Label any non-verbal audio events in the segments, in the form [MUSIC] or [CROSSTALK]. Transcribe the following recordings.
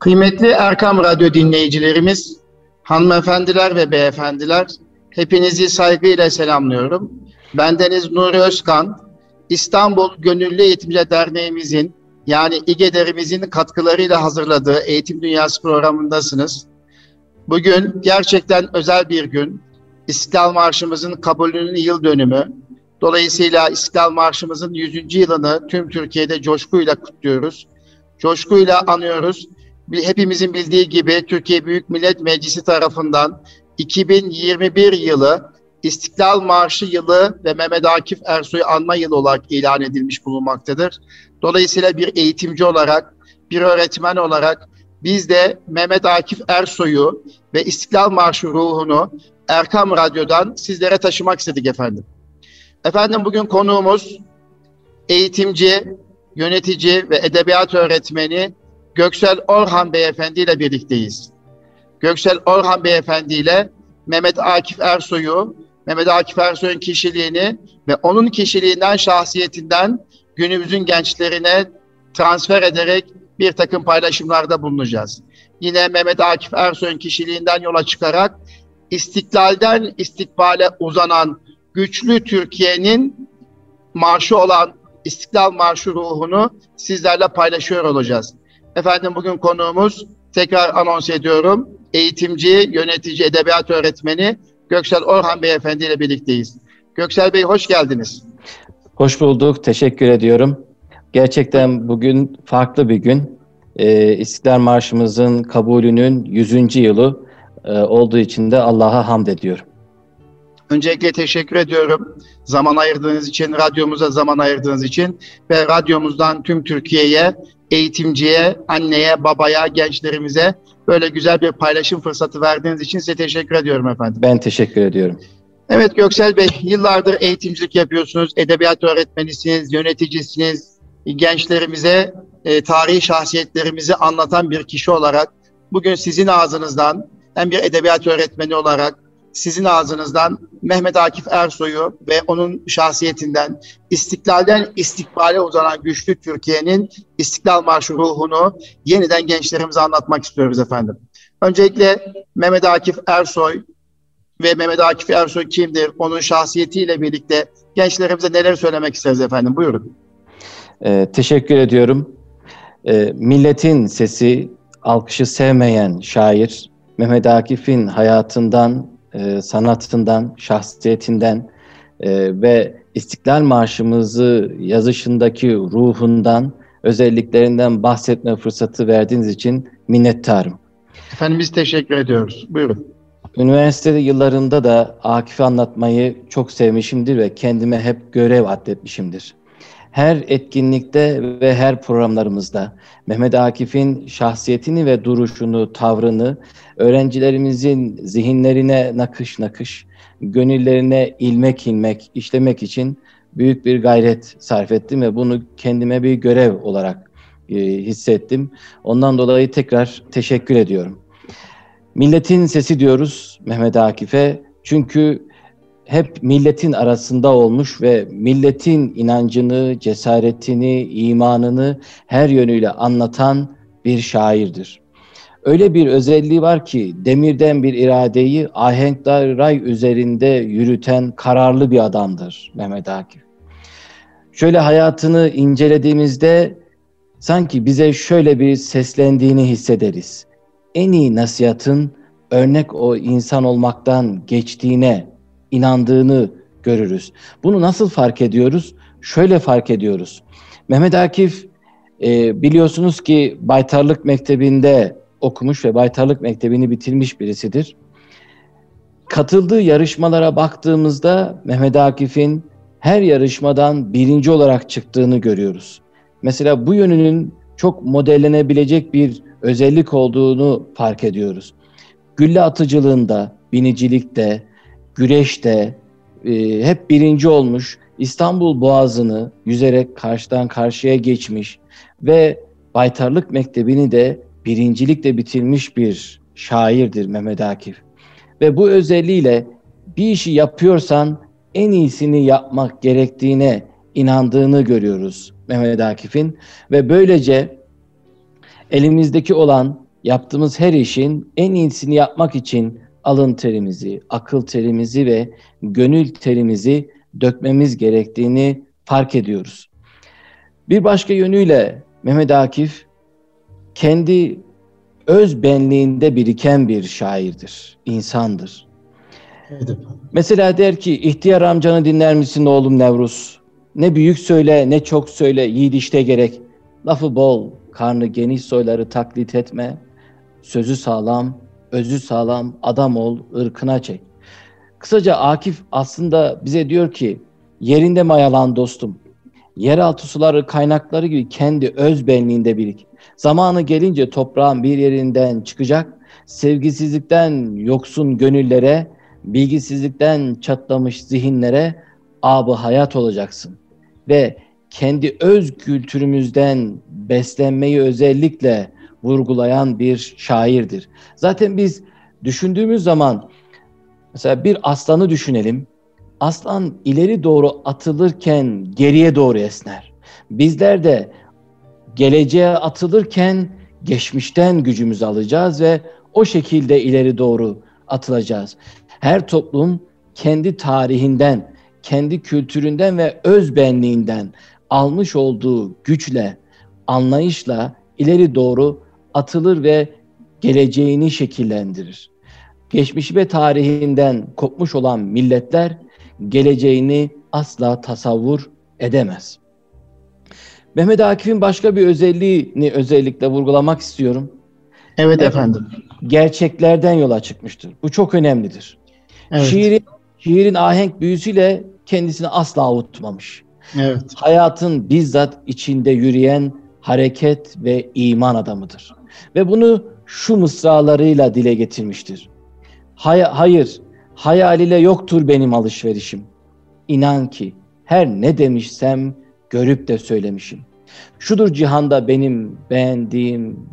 Kıymetli Erkam Radyo dinleyicilerimiz, hanımefendiler ve beyefendiler, hepinizi saygıyla selamlıyorum. Bendeniz Nuri Özkan, İstanbul Gönüllü Eğitimci Derneğimizin yani İGEDER'imizin katkılarıyla hazırladığı Eğitim Dünyası programındasınız. Bugün gerçekten özel bir gün. İstiklal Marşımızın kabulünün yıl dönümü. Dolayısıyla İstiklal Marşımızın 100. yılını tüm Türkiye'de coşkuyla kutluyoruz. Coşkuyla anıyoruz hepimizin bildiği gibi Türkiye Büyük Millet Meclisi tarafından 2021 yılı İstiklal Marşı yılı ve Mehmet Akif Ersoy anma yılı olarak ilan edilmiş bulunmaktadır. Dolayısıyla bir eğitimci olarak, bir öğretmen olarak biz de Mehmet Akif Ersoy'u ve İstiklal Marşı ruhunu Erkam Radyo'dan sizlere taşımak istedik efendim. Efendim bugün konuğumuz eğitimci, yönetici ve edebiyat öğretmeni Göksel Orhan Beyefendi ile birlikteyiz. Göksel Orhan Beyefendi ile Mehmet Akif Ersoy'u, Mehmet Akif Ersoy'un kişiliğini ve onun kişiliğinden, şahsiyetinden günümüzün gençlerine transfer ederek bir takım paylaşımlarda bulunacağız. Yine Mehmet Akif Ersoy'un kişiliğinden yola çıkarak istiklalden istikbale uzanan güçlü Türkiye'nin marşı olan İstiklal Marşı ruhunu sizlerle paylaşıyor olacağız. Efendim bugün konuğumuz tekrar anons ediyorum. Eğitimci, yönetici, edebiyat öğretmeni Göksel Orhan Beyefendi ile birlikteyiz. Göksel Bey hoş geldiniz. Hoş bulduk, teşekkür ediyorum. Gerçekten bugün farklı bir gün. Ee, İstiklal Marşımızın kabulünün 100. yılı e, olduğu için de Allah'a hamd ediyorum. Öncelikle teşekkür ediyorum. Zaman ayırdığınız için, radyomuza zaman ayırdığınız için ve radyomuzdan tüm Türkiye'ye eğitimciye, anneye, babaya, gençlerimize böyle güzel bir paylaşım fırsatı verdiğiniz için size teşekkür ediyorum efendim. Ben teşekkür ediyorum. Evet Göksel Bey, yıllardır eğitimcilik yapıyorsunuz, edebiyat öğretmenisiniz, yöneticisiniz. Gençlerimize e, tarihi şahsiyetlerimizi anlatan bir kişi olarak bugün sizin ağzınızdan hem bir edebiyat öğretmeni olarak sizin ağzınızdan Mehmet Akif Ersoy'u ve onun şahsiyetinden istiklalden istikbale uzanan güçlü Türkiye'nin İstiklal Marşı ruhunu yeniden gençlerimize anlatmak istiyoruz efendim. Öncelikle Mehmet Akif Ersoy ve Mehmet Akif Ersoy kimdir? Onun şahsiyetiyle birlikte gençlerimize neler söylemek isteriz efendim? Buyurun. Ee, teşekkür ediyorum. Ee, milletin sesi, alkışı sevmeyen şair Mehmet Akif'in hayatından e, sanatından, şahsiyetinden e, ve İstiklal Marşımızı yazışındaki ruhundan, özelliklerinden bahsetme fırsatı verdiğiniz için minnettarım. Efendim biz teşekkür ediyoruz. Buyurun. Üniversitede yıllarında da Akif'i anlatmayı çok sevmişimdir ve kendime hep görev atletmişimdir. Her etkinlikte ve her programlarımızda Mehmet Akif'in şahsiyetini ve duruşunu, tavrını öğrencilerimizin zihinlerine nakış nakış, gönüllerine ilmek ilmek işlemek için büyük bir gayret sarf ettim ve bunu kendime bir görev olarak e, hissettim. Ondan dolayı tekrar teşekkür ediyorum. Milletin sesi diyoruz Mehmet Akif'e çünkü hep milletin arasında olmuş ve milletin inancını, cesaretini, imanını her yönüyle anlatan bir şairdir. Öyle bir özelliği var ki demirden bir iradeyi ahenkler ray üzerinde yürüten kararlı bir adamdır Mehmet Akif. Şöyle hayatını incelediğimizde sanki bize şöyle bir seslendiğini hissederiz. En iyi nasihatın örnek o insan olmaktan geçtiğine inandığını görürüz. Bunu nasıl fark ediyoruz? Şöyle fark ediyoruz. Mehmet Akif e, biliyorsunuz ki Baytarlık Mektebi'nde okumuş ve Baytarlık Mektebi'ni bitirmiş birisidir. Katıldığı yarışmalara baktığımızda Mehmet Akif'in her yarışmadan birinci olarak çıktığını görüyoruz. Mesela bu yönünün çok modellenebilecek bir özellik olduğunu fark ediyoruz. Gülle atıcılığında, binicilikte, güreşte e, hep birinci olmuş. İstanbul Boğazı'nı yüzerek karşıdan karşıya geçmiş ve Baytarlık Mektebi'ni de birincilikle bitirmiş bir şairdir Mehmet Akif. Ve bu özelliğiyle bir işi yapıyorsan en iyisini yapmak gerektiğine inandığını görüyoruz Mehmet Akif'in ve böylece elimizdeki olan yaptığımız her işin en iyisini yapmak için alın terimizi, akıl terimizi ve gönül terimizi dökmemiz gerektiğini fark ediyoruz. Bir başka yönüyle Mehmet Akif kendi öz benliğinde biriken bir şairdir, insandır. Evet Mesela der ki ihtiyar amcanı dinler misin oğlum Nevruz? Ne büyük söyle ne çok söyle yiğit işte gerek. Lafı bol, karnı geniş soyları taklit etme. Sözü sağlam, özü sağlam, adam ol, ırkına çek. Kısaca Akif aslında bize diyor ki yerinde mayalan dostum. Yeraltı suları kaynakları gibi kendi öz benliğinde birik. Zamanı gelince toprağın bir yerinden çıkacak, sevgisizlikten yoksun gönüllere, bilgisizlikten çatlamış zihinlere abı hayat olacaksın. Ve kendi öz kültürümüzden beslenmeyi özellikle vurgulayan bir şairdir. Zaten biz düşündüğümüz zaman mesela bir aslanı düşünelim. Aslan ileri doğru atılırken geriye doğru esner. Bizler de geleceğe atılırken geçmişten gücümüzü alacağız ve o şekilde ileri doğru atılacağız. Her toplum kendi tarihinden, kendi kültüründen ve öz benliğinden almış olduğu güçle, anlayışla ileri doğru atılır ve geleceğini şekillendirir. Geçmişi ve tarihinden kopmuş olan milletler geleceğini asla tasavvur edemez. Mehmet Akif'in başka bir özelliğini özellikle vurgulamak istiyorum. Evet efendim. Gerçeklerden yola çıkmıştır. Bu çok önemlidir. Evet. Şiirin, şiirin ahenk büyüsüyle kendisini asla avutmamış. Evet. Hayatın bizzat içinde yürüyen hareket ve iman adamıdır. Ve bunu şu mısralarıyla dile getirmiştir. Hay hayır, hayal ile yoktur benim alışverişim. İnan ki her ne demişsem görüp de söylemişim. Şudur cihanda benim beğendiğim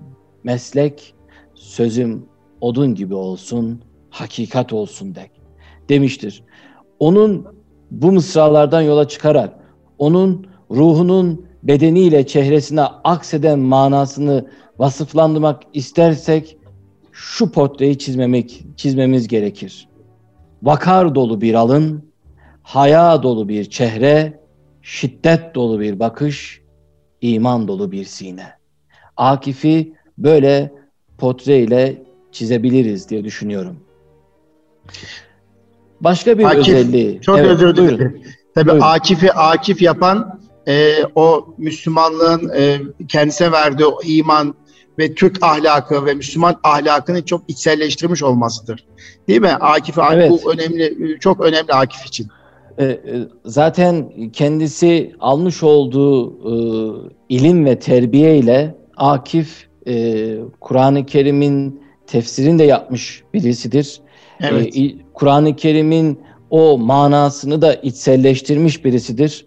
meslek, sözüm odun gibi olsun, hakikat olsun dek demiştir. Onun bu mısralardan yola çıkarak onun ruhunun bedeniyle çehresine akseden manasını vasıflandırmak istersek şu portreyi çizmemek çizmemiz gerekir. Vakar dolu bir alın, haya dolu bir çehre, şiddet dolu bir bakış, iman dolu bir sine. Akif'i böyle portre ile çizebiliriz diye düşünüyorum. Başka bir Akif, özelliği. Çok evet, özür dilerim. Tabii buyurun. Akif'i Akif yapan e, o Müslümanlığın e, kendisine verdiği o iman ve Türk ahlakı ve Müslüman ahlakını çok içselleştirmiş olmasıdır. Değil mi? Akif evet. bu önemli, çok önemli Akif için. E, e, zaten kendisi almış olduğu e, ilim ve terbiye ile Akif Kur'an-ı Kerim'in tefsirini de yapmış birisidir. Evet. Kur'an-ı Kerim'in o manasını da içselleştirmiş birisidir.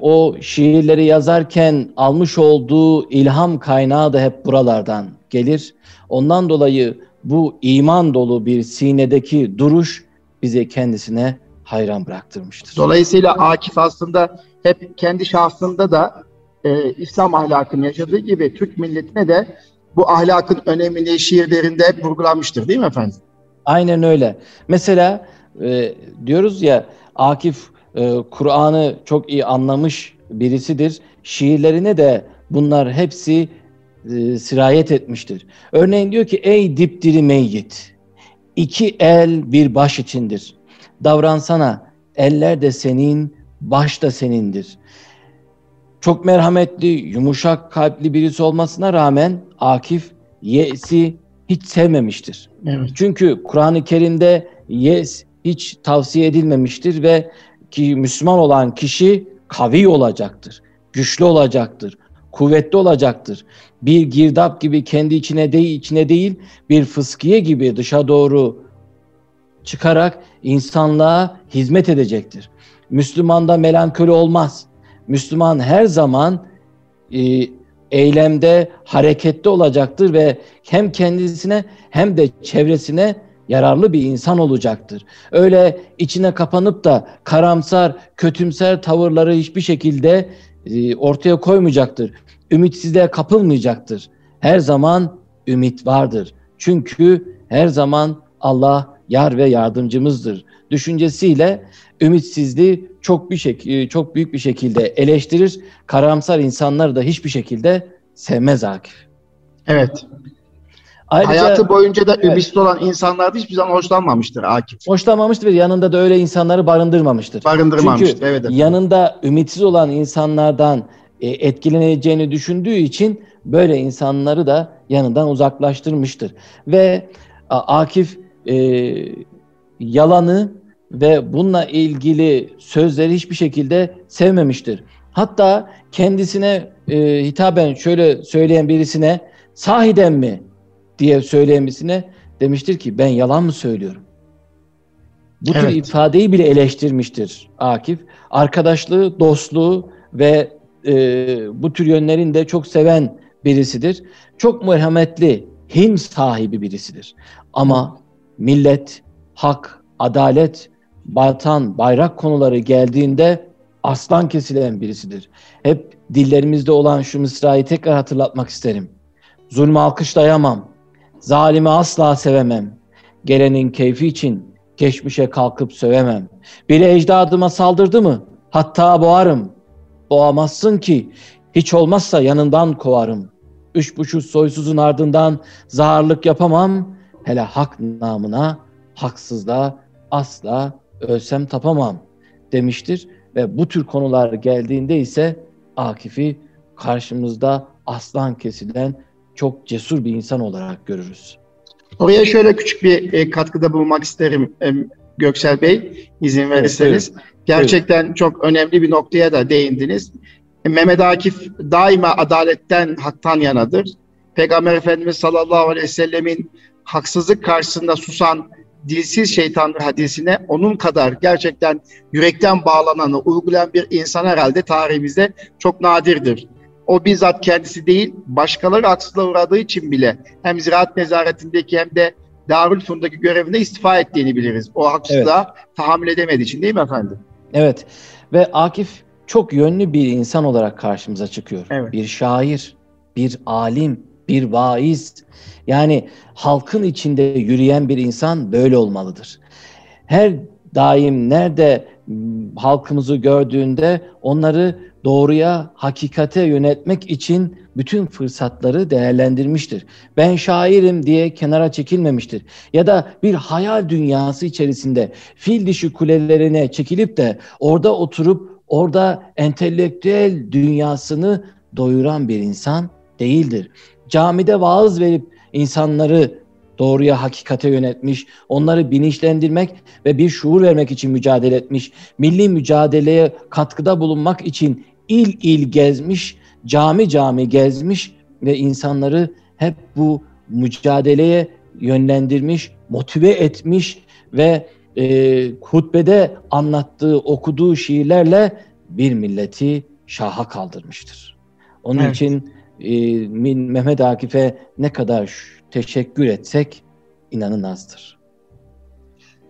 O şiirleri yazarken almış olduğu ilham kaynağı da hep buralardan gelir. Ondan dolayı bu iman dolu bir sinedeki duruş bize kendisine hayran bıraktırmıştır. Dolayısıyla Akif aslında hep kendi şahsında da e, İslam ahlakını yaşadığı gibi Türk milletine de bu ahlakın önemini şiirlerinde hep vurgulanmıştır değil mi efendim? Aynen öyle. Mesela e, diyoruz ya Akif e, Kur'an'ı çok iyi anlamış birisidir. Şiirlerine de bunlar hepsi e, sirayet etmiştir. Örneğin diyor ki ey dipdiri meyyit iki el bir baş içindir davransana. Eller de senin, baş da senindir. Çok merhametli, yumuşak kalpli birisi olmasına rağmen Akif yesi hiç sevmemiştir. Evet. Çünkü Kur'an-ı Kerim'de yes hiç tavsiye edilmemiştir ve ki Müslüman olan kişi kavi olacaktır, güçlü olacaktır, kuvvetli olacaktır. Bir girdap gibi kendi içine değil, içine değil, bir fıskiye gibi dışa doğru çıkarak insanlığa hizmet edecektir. Müslümanda melankoli olmaz. Müslüman her zaman e, eylemde, harekette olacaktır ve hem kendisine hem de çevresine yararlı bir insan olacaktır. Öyle içine kapanıp da karamsar, kötümser tavırları hiçbir şekilde e, ortaya koymayacaktır. Ümitsizliğe kapılmayacaktır. Her zaman ümit vardır. Çünkü her zaman Allah yar ve yardımcımızdır. Düşüncesiyle ümitsizliği çok bir şek çok büyük bir şekilde eleştirir. Karamsar insanları da hiçbir şekilde sevmez Akif. Evet. Ayrıca, Hayatı boyunca da evet. ümitsiz olan insanlar hiçbir zaman hoşlanmamıştır Akif. Hoşlanmamıştır ve yanında da öyle insanları barındırmamıştır. Barındırmamıştır, Çünkü evet. yanında ümitsiz olan insanlardan e, etkileneceğini düşündüğü için böyle insanları da yanından uzaklaştırmıştır. Ve Akif e, yalanı ve bununla ilgili sözleri hiçbir şekilde sevmemiştir. Hatta kendisine e, hitaben şöyle söyleyen birisine sahiden mi diye söyleyen birisine demiştir ki ben yalan mı söylüyorum? Bu evet. tür ifadeyi bile eleştirmiştir Akif. Arkadaşlığı, dostluğu ve e, bu tür yönlerini de çok seven birisidir. Çok merhametli, hin sahibi birisidir. Ama millet, hak, adalet, vatan, bayrak konuları geldiğinde aslan kesilen birisidir. Hep dillerimizde olan şu mısrayı tekrar hatırlatmak isterim. Zulmü alkışlayamam, zalimi asla sevemem. Gelenin keyfi için geçmişe kalkıp sövemem. Biri ecdadıma saldırdı mı? Hatta boğarım. Boğamazsın ki, hiç olmazsa yanından kovarım. Üç buçuk soysuzun ardından zaharlık yapamam. Hele hak namına, haksızda asla ölsem tapamam demiştir. Ve bu tür konular geldiğinde ise Akif'i karşımızda aslan kesilen çok cesur bir insan olarak görürüz. Oraya şöyle küçük bir e, katkıda bulunmak isterim e, Göksel Bey izin verirseniz. Evet, Gerçekten evet. çok önemli bir noktaya da değindiniz. E, Mehmet Akif daima adaletten, haktan yanadır. Peygamber Efendimiz sallallahu aleyhi ve sellemin haksızlık karşısında susan dilsiz şeytandır hadisine onun kadar gerçekten yürekten bağlananı uygulayan bir insan herhalde tarihimizde çok nadirdir. O bizzat kendisi değil, başkaları haksızlığa uğradığı için bile hem ziraat nezaretindeki hem de Darülfünun'daki görevinde istifa ettiğini biliriz. O haksızlığa evet. tahammül edemediği için değil mi efendim? Evet ve Akif çok yönlü bir insan olarak karşımıza çıkıyor. Evet. Bir şair, bir alim, bir vaiz. Yani halkın içinde yürüyen bir insan böyle olmalıdır. Her daim nerede halkımızı gördüğünde onları doğruya, hakikate yönetmek için bütün fırsatları değerlendirmiştir. Ben şairim diye kenara çekilmemiştir. Ya da bir hayal dünyası içerisinde fil dişi kulelerine çekilip de orada oturup orada entelektüel dünyasını doyuran bir insan değildir. Camide vaaz verip insanları doğruya, hakikate yönetmiş, onları bilinçlendirmek ve bir şuur vermek için mücadele etmiş, milli mücadeleye katkıda bulunmak için il il gezmiş, cami cami gezmiş ve insanları hep bu mücadeleye yönlendirmiş, motive etmiş ve e, hutbede anlattığı, okuduğu şiirlerle bir milleti şaha kaldırmıştır. Onun evet. için e, Mehmet Akif'e ne kadar teşekkür etsek inanın azdır.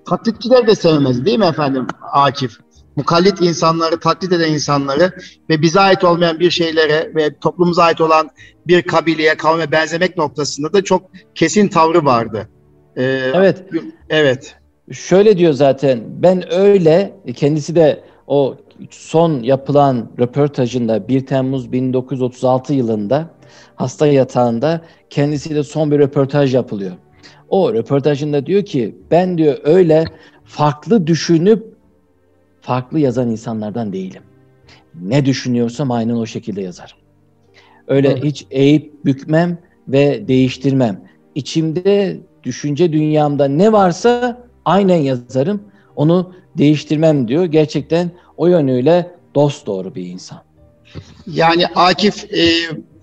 Taklitçiler de sevmez değil mi efendim Akif? Mukallit insanları, taklit eden insanları ve bize ait olmayan bir şeylere ve toplumumuza ait olan bir kabileye, kavme benzemek noktasında da çok kesin tavrı vardı. Ee, evet. Evet. Şöyle diyor zaten, ben öyle, kendisi de o son yapılan röportajında 1 Temmuz 1936 yılında hasta yatağında kendisiyle son bir röportaj yapılıyor. O röportajında diyor ki ben diyor öyle farklı düşünüp farklı yazan insanlardan değilim. Ne düşünüyorsam aynen o şekilde yazarım. Öyle evet. hiç eğip bükmem ve değiştirmem. İçimde, düşünce dünyamda ne varsa aynen yazarım. Onu değiştirmem diyor. Gerçekten o yönüyle dost doğru bir insan. Yani Akif e,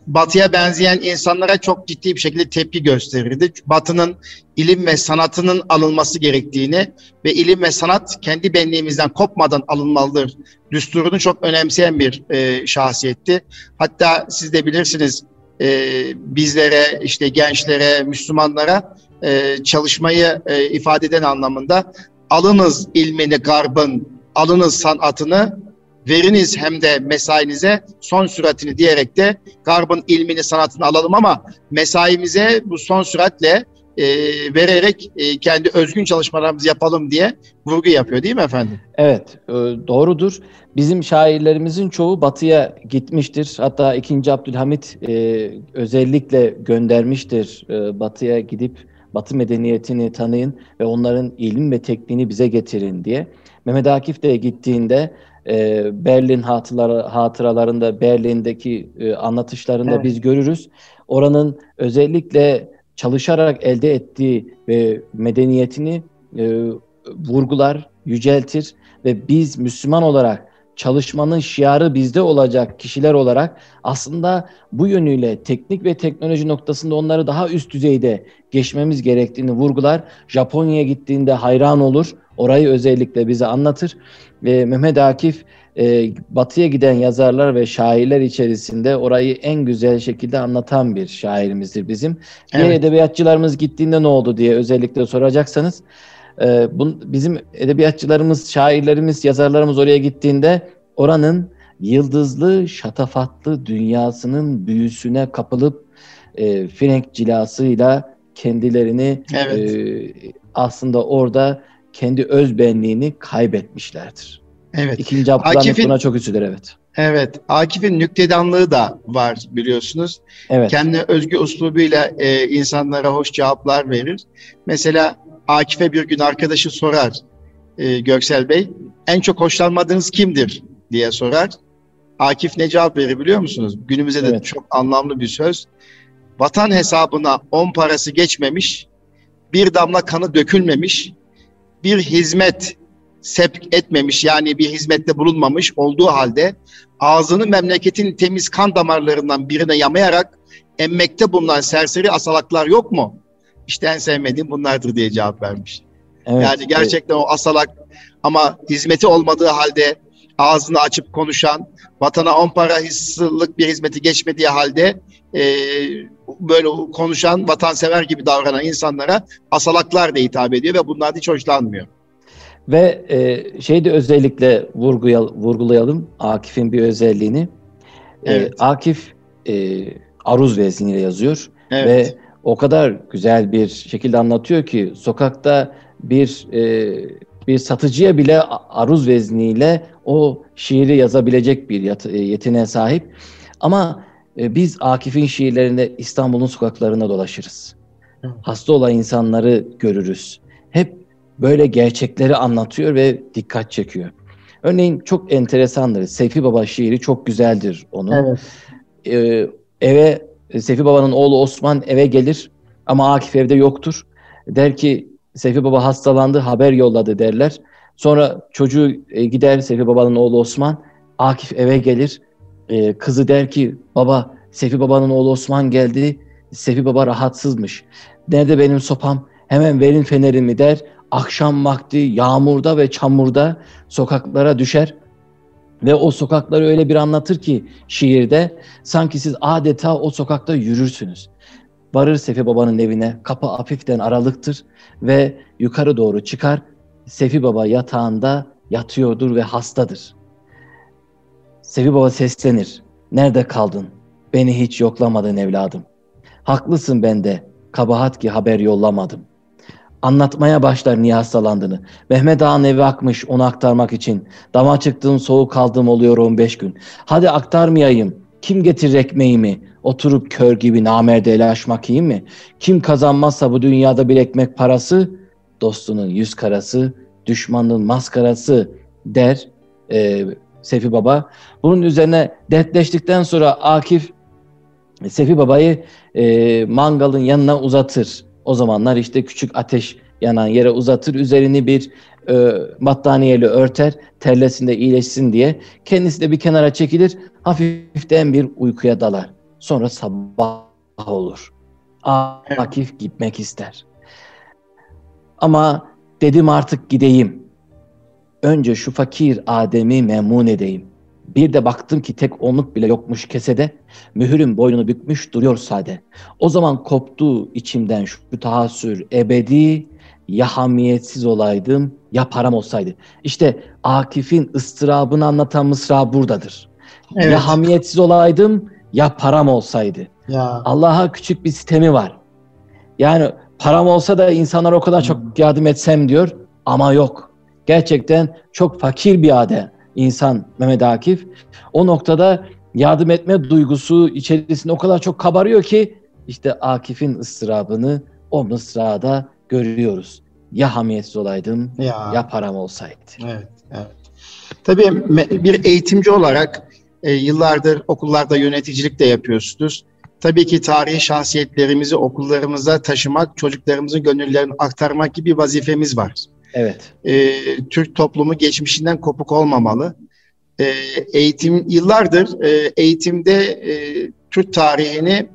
Batı'ya benzeyen insanlara çok ciddi bir şekilde tepki gösterirdi. Batı'nın ilim ve sanatının alınması gerektiğini ve ilim ve sanat kendi benliğimizden kopmadan alınmalıdır düsturunu çok önemseyen bir e, şahsiyetti. Hatta siz de bilirsiniz e, bizlere, işte gençlere, Müslümanlara e, çalışmayı e, ifade eden anlamında alınız ilmini garbın, alınız sanatını veriniz hem de mesainize son süratini diyerek de Garb'ın ilmini sanatını alalım ama mesaimize bu son süratle e, vererek e, kendi özgün çalışmalarımızı yapalım diye vurgu yapıyor değil mi efendim? Evet e, doğrudur. Bizim şairlerimizin çoğu batıya gitmiştir. Hatta 2. Abdülhamit e, özellikle göndermiştir e, batıya gidip Batı medeniyetini tanıyın ve onların ilim ve tekniğini bize getirin diye. Mehmet Akif de gittiğinde e, Berlin hatıraları, hatıralarında, Berlin'deki e, anlatışlarında evet. biz görürüz. Oranın özellikle çalışarak elde ettiği ve medeniyetini e, vurgular, yüceltir ve biz Müslüman olarak çalışmanın şiarı bizde olacak kişiler olarak aslında bu yönüyle teknik ve teknoloji noktasında onları daha üst düzeyde geçmemiz gerektiğini vurgular. Japonya'ya gittiğinde hayran olur. Orayı özellikle bize anlatır. Ve Mehmet Akif e, batıya giden yazarlar ve şairler içerisinde orayı en güzel şekilde anlatan bir şairimizdir bizim. Evet. Diğer edebiyatçılarımız gittiğinde ne oldu diye özellikle soracaksanız e, bu, bizim edebiyatçılarımız, şairlerimiz, yazarlarımız oraya gittiğinde oranın yıldızlı, şatafatlı dünyasının büyüsüne kapılıp e, Frenk cilasıyla kendilerini evet. e, aslında orada kendi özbenliğini kaybetmişlerdir. Evet. İkinci Abdülhamit buna çok üzülür evet. Evet. Akif'in nüktedanlığı da var biliyorsunuz. Evet. Kendi özgü uslubuyla e, insanlara hoş cevaplar verir. Mesela Akif'e bir gün arkadaşı sorar e, Göksel Bey. En çok hoşlanmadığınız kimdir diye sorar. Akif ne cevap verir biliyor musunuz? Günümüzde de evet. çok anlamlı bir söz. Vatan hesabına on parası geçmemiş, bir damla kanı dökülmemiş, bir hizmet sepk etmemiş yani bir hizmette bulunmamış olduğu halde ağzını memleketin temiz kan damarlarından birine yamayarak emmekte bulunan serseri asalaklar yok mu? İşte en sevmediğim bunlardır diye cevap vermiş. Evet, yani gerçekten evet. o asalak ama hizmeti olmadığı halde ağzını açıp konuşan, vatana on para hissılık bir hizmeti geçmediği halde e, böyle konuşan, vatansever gibi davranan insanlara asalaklar da hitap ediyor ve bunlar hiç hoşlanmıyor. Ve e, şeyi de özellikle vurguyal, vurgulayalım Akif'in bir özelliğini. E, evet. E, Akif e, aruz vezniyle yazıyor evet. ve o kadar güzel bir şekilde anlatıyor ki sokakta bir e, bir satıcıya bile aruz vezniyle o şiiri yazabilecek bir e, yeteneğe sahip. Ama e, biz Akif'in şiirlerinde İstanbul'un sokaklarına dolaşırız. Hasta olan insanları görürüz. Hep böyle gerçekleri anlatıyor ve dikkat çekiyor. Örneğin çok enteresandır. Seyfi Baba şiiri çok güzeldir onun. Evet. Ee, eve Seyfi Baba'nın oğlu Osman eve gelir ama Akif evde yoktur. Der ki Seyfi Baba hastalandı haber yolladı derler. Sonra çocuğu e, gider Seyfi Baba'nın oğlu Osman. Akif eve gelir. E, kızı der ki baba Seyfi Baba'nın oğlu Osman geldi. Seyfi Baba rahatsızmış. Nerede benim sopam? Hemen verin fenerimi der akşam vakti yağmurda ve çamurda sokaklara düşer ve o sokakları öyle bir anlatır ki şiirde sanki siz adeta o sokakta yürürsünüz. Varır Sefi Baba'nın evine, kapı hafiften aralıktır ve yukarı doğru çıkar. Sefi Baba yatağında yatıyordur ve hastadır. Sefi Baba seslenir. Nerede kaldın? Beni hiç yoklamadın evladım. Haklısın bende. Kabahat ki haber yollamadım anlatmaya başlar niye hastalandığını. Mehmet Ağa'nın evi akmış onu aktarmak için. Dama çıktığım soğuk kaldığım oluyor 15 gün. Hadi aktarmayayım. Kim getirir ekmeğimi? Oturup kör gibi namerde el açmak iyi mi? Kim kazanmazsa bu dünyada bir ekmek parası, dostunun yüz karası, düşmanın maskarası der e, Sefi Baba. Bunun üzerine dertleştikten sonra Akif Sefi Baba'yı e, mangalın yanına uzatır o zamanlar işte küçük ateş yanan yere uzatır, üzerini bir e, battaniyeyle örter, terlesinde iyileşsin diye. Kendisi de bir kenara çekilir, hafiften bir uykuya dalar. Sonra sabah olur. Akif gitmek ister. Ama dedim artık gideyim. Önce şu fakir Adem'i memnun edeyim. Bir de baktım ki tek onluk bile yokmuş kesede. Mühürün boynunu bükmüş duruyor sade. O zaman koptu içimden şu tahassür ebedi. ya hamiyetsiz olaydım ya param olsaydı. İşte Akif'in ıstırabını anlatan mısra buradadır. Evet. Ya hamiyetsiz olaydım ya param olsaydı. Ya. Allah'a küçük bir sistemi var. Yani param olsa da insanlara o kadar çok yardım etsem diyor ama yok. Gerçekten çok fakir bir ade insan Mehmet Akif. O noktada yardım etme duygusu içerisinde o kadar çok kabarıyor ki işte Akif'in ıstırabını o mısrada görüyoruz. Ya hamiyetsiz olaydım ya, ya param olsaydı. Evet, evet. Tabii bir eğitimci olarak e, yıllardır okullarda yöneticilik de yapıyorsunuz. Tabii ki tarihi şahsiyetlerimizi okullarımıza taşımak, çocuklarımızın gönüllerini aktarmak gibi vazifemiz var. Evet. E, Türk toplumu geçmişinden kopuk olmamalı. E, eğitim yıllardır e, eğitimde e, Türk tarihini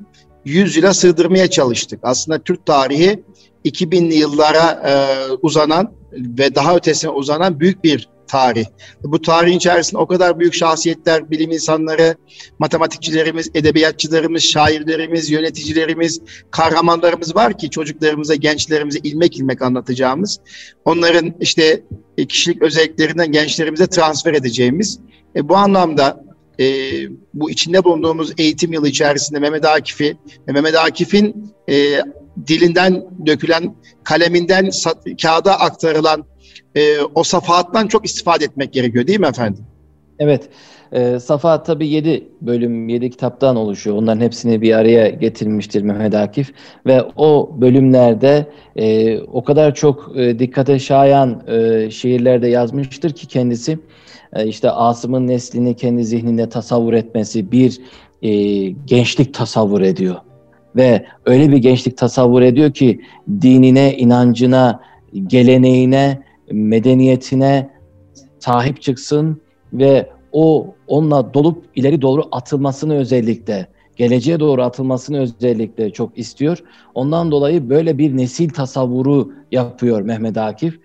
100 yıla sığdırmaya çalıştık. Aslında Türk tarihi 2000'li yıllara e, uzanan ve daha ötesine uzanan büyük bir tarih. Bu tarihin içerisinde o kadar büyük şahsiyetler, bilim insanları, matematikçilerimiz, edebiyatçılarımız, şairlerimiz, yöneticilerimiz, kahramanlarımız var ki çocuklarımıza, gençlerimize ilmek ilmek anlatacağımız. Onların işte e, kişilik özelliklerinden gençlerimize transfer edeceğimiz. E, bu anlamda e, bu içinde bulunduğumuz eğitim yılı içerisinde Mehmet Akif'i ve Mehmet Akif'in e, dilinden dökülen, kaleminden kağıda aktarılan e, o safahattan çok istifade etmek gerekiyor değil mi efendim? Evet. E, Safahat tabii 7 bölüm, 7 kitaptan oluşuyor. Onların hepsini bir araya getirmiştir Mehmet Akif. Ve o bölümlerde e, o kadar çok e, dikkate şayan e, şiirlerde yazmıştır ki kendisi. E, işte Asım'ın neslini kendi zihninde tasavvur etmesi bir e, gençlik tasavvur ediyor. Ve öyle bir gençlik tasavvur ediyor ki dinine, inancına, geleneğine, medeniyetine sahip çıksın ve o onunla dolup ileri doğru atılmasını özellikle geleceğe doğru atılmasını özellikle çok istiyor. Ondan dolayı böyle bir nesil tasavvuru yapıyor Mehmet Akif.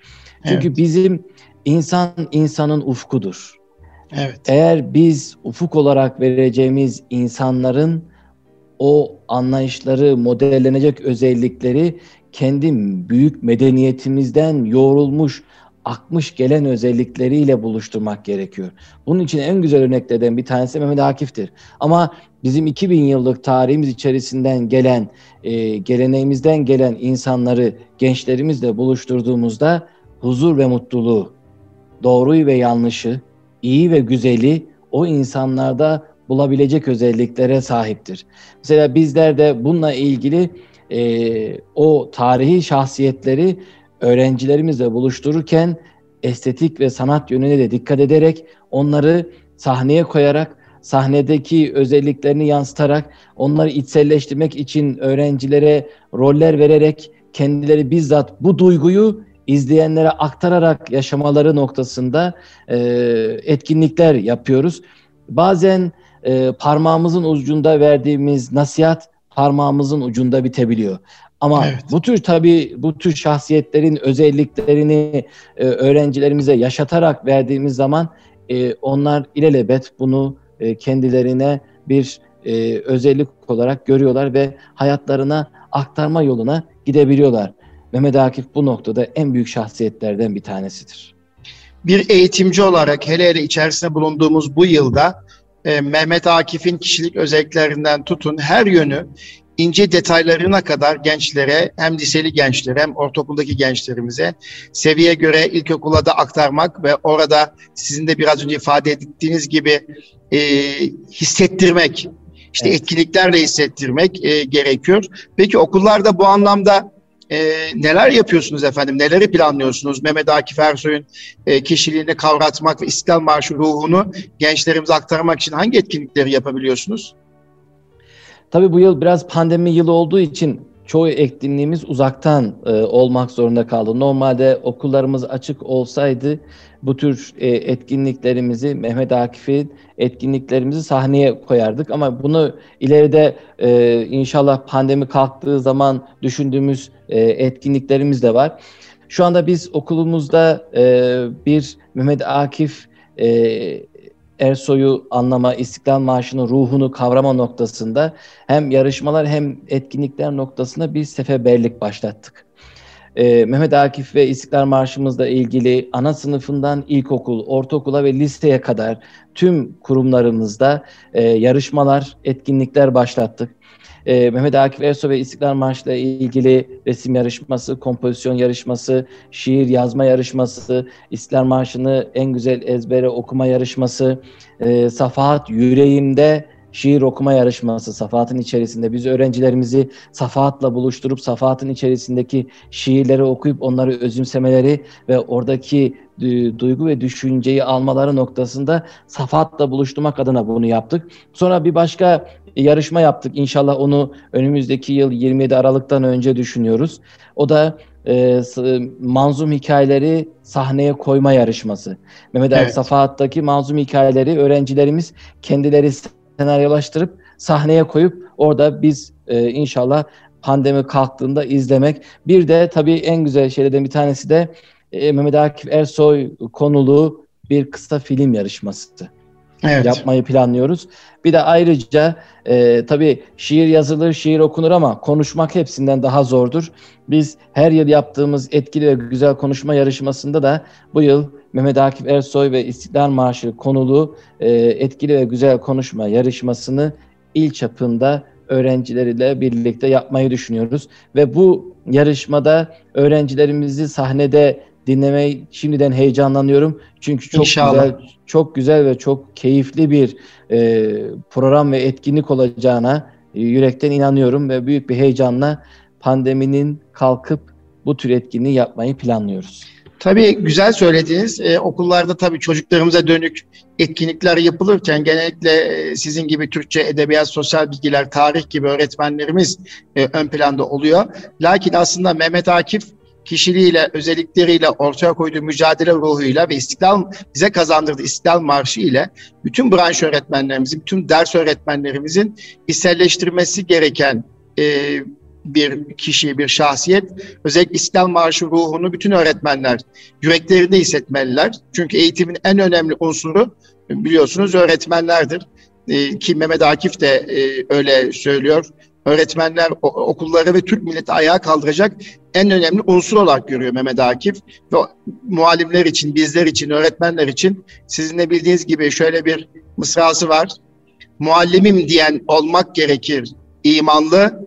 Çünkü evet. bizim insan insanın ufkudur. Evet. Eğer biz ufuk olarak vereceğimiz insanların o anlayışları, modellenecek özellikleri kendi büyük medeniyetimizden yoğrulmuş, akmış gelen özellikleriyle buluşturmak gerekiyor. Bunun için en güzel örneklerden bir tanesi Mehmet Akif'tir. Ama bizim 2000 yıllık tarihimiz içerisinden gelen, e, geleneğimizden gelen insanları gençlerimizle buluşturduğumuzda huzur ve mutluluğu, doğruyu ve yanlışı, iyi ve güzeli o insanlarda bulabilecek özelliklere sahiptir. Mesela bizler de bununla ilgili e, o tarihi şahsiyetleri öğrencilerimizle buluştururken estetik ve sanat yönüne de dikkat ederek onları sahneye koyarak sahnedeki özelliklerini yansıtarak onları içselleştirmek için öğrencilere roller vererek kendileri bizzat bu duyguyu izleyenlere aktararak yaşamaları noktasında e, etkinlikler yapıyoruz. Bazen e, parmağımızın ucunda verdiğimiz nasihat parmağımızın ucunda bitebiliyor. Ama evet. bu tür tabii bu tür şahsiyetlerin özelliklerini e, öğrencilerimize yaşatarak verdiğimiz zaman e, onlar ilelebet bunu e, kendilerine bir e, özellik olarak görüyorlar ve hayatlarına aktarma yoluna gidebiliyorlar. Mehmet Akif bu noktada en büyük şahsiyetlerden bir tanesidir. Bir eğitimci olarak hele hele içerisinde bulunduğumuz bu yılda e, Mehmet Akif'in kişilik özelliklerinden tutun her yönü ince detaylarına kadar gençlere hem liseli gençlere hem ortaokuldaki gençlerimize seviye göre ilkokula da aktarmak ve orada sizin de biraz önce ifade ettiğiniz gibi e, hissettirmek, işte evet. etkinliklerle hissettirmek e, gerekiyor. Peki okullarda bu anlamda e, neler yapıyorsunuz efendim? Neleri planlıyorsunuz? Mehmet Akif Ersoy'un e, kişiliğini kavratmak ve İstiklal Marşı ruhunu gençlerimize aktarmak için hangi etkinlikleri yapabiliyorsunuz? Tabii bu yıl biraz pandemi yılı olduğu için çoğu etkinliğimiz uzaktan e, olmak zorunda kaldı. Normalde okullarımız açık olsaydı bu tür e, etkinliklerimizi Mehmet Akif'in etkinliklerimizi sahneye koyardık ama bunu ileride e, inşallah pandemi kalktığı zaman düşündüğümüz e, etkinliklerimiz de var. Şu anda biz okulumuzda e, bir Mehmet Akif e, Ersoy'u anlama, İstiklal Marşı'nın ruhunu kavrama noktasında hem yarışmalar hem etkinlikler noktasında bir seferberlik başlattık. E, Mehmet Akif ve İstiklal Marşımızla ilgili ana sınıfından ilkokul, ortaokula ve liseye kadar tüm kurumlarımızda e, yarışmalar, etkinlikler başlattık. E, Mehmet Akif Ersoy ve İstiklal Marşı ile ilgili resim yarışması, kompozisyon yarışması, şiir yazma yarışması, İstiklal Marşı'nı en güzel ezbere okuma yarışması, e, Safahat Yüreğimde şiir okuma yarışması Safahat'ın içerisinde biz öğrencilerimizi Safahat'la buluşturup Safahat'ın içerisindeki şiirleri okuyup onları özümsemeleri ve oradaki e, duygu ve düşünceyi almaları noktasında Safahat'la buluşturmak adına bunu yaptık. Sonra bir başka yarışma yaptık. İnşallah onu önümüzdeki yıl 27 Aralık'tan önce düşünüyoruz. O da e, manzum hikayeleri sahneye koyma yarışması. Mehmet evet. Safahat'taki manzum hikayeleri öğrencilerimiz kendileri senaryolaştırıp sahneye koyup orada biz e, inşallah pandemi kalktığında izlemek. Bir de tabii en güzel şeylerden bir tanesi de e, Mehmet Akif Ersoy konulu bir kısa film yarışması evet. yapmayı planlıyoruz. Bir de ayrıca e, tabii şiir yazılır, şiir okunur ama konuşmak hepsinden daha zordur. Biz her yıl yaptığımız etkili ve güzel konuşma yarışmasında da bu yıl Mehmet Akif Ersoy ve İstiklal Marşı konulu e, etkili ve güzel konuşma yarışmasını il çapında öğrencileriyle birlikte yapmayı düşünüyoruz. Ve bu yarışmada öğrencilerimizi sahnede dinlemeyi şimdiden heyecanlanıyorum. Çünkü çok İnşallah. güzel, çok güzel ve çok keyifli bir e, program ve etkinlik olacağına e, yürekten inanıyorum ve büyük bir heyecanla pandeminin kalkıp bu tür etkinliği yapmayı planlıyoruz. Tabii güzel söylediniz. Ee, okullarda tabii çocuklarımıza dönük etkinlikler yapılırken genellikle e, sizin gibi Türkçe, edebiyat, sosyal bilgiler, tarih gibi öğretmenlerimiz e, ön planda oluyor. Lakin aslında Mehmet Akif kişiliğiyle, özellikleriyle, ortaya koyduğu mücadele ruhuyla ve istiklal bize kazandırdığı istiklal marşı ile bütün branş öğretmenlerimizin, bütün ders öğretmenlerimizin içselleştirmesi gereken e, bir kişi, bir şahsiyet. Özellikle İstiklal Marşı ruhunu bütün öğretmenler yüreklerinde hissetmeliler. Çünkü eğitimin en önemli unsuru biliyorsunuz öğretmenlerdir. E, ki Mehmet Akif de e, öyle söylüyor öğretmenler, okulları ve Türk milleti ayağa kaldıracak en önemli unsur olarak görüyor Mehmet Akif. Ve muallimler için, bizler için, öğretmenler için sizin de bildiğiniz gibi şöyle bir mısrası var. Muallimim diyen olmak gerekir imanlı,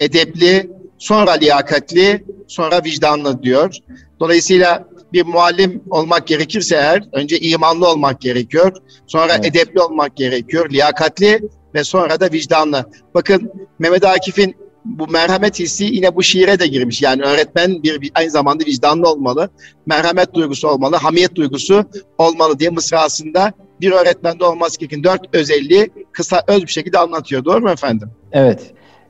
edepli, sonra liyakatli, sonra vicdanlı diyor. Dolayısıyla bir muallim olmak gerekirse eğer önce imanlı olmak gerekiyor. Sonra evet. edepli olmak gerekiyor, liyakatli ve sonra da vicdanlı. Bakın Mehmet Akif'in bu merhamet hissi yine bu şiire de girmiş. Yani öğretmen bir, aynı zamanda vicdanlı olmalı, merhamet duygusu olmalı, hamiyet duygusu olmalı diye mısrasında bir öğretmende olması gereken dört özelliği kısa öz bir şekilde anlatıyor. Doğru mu efendim? Evet.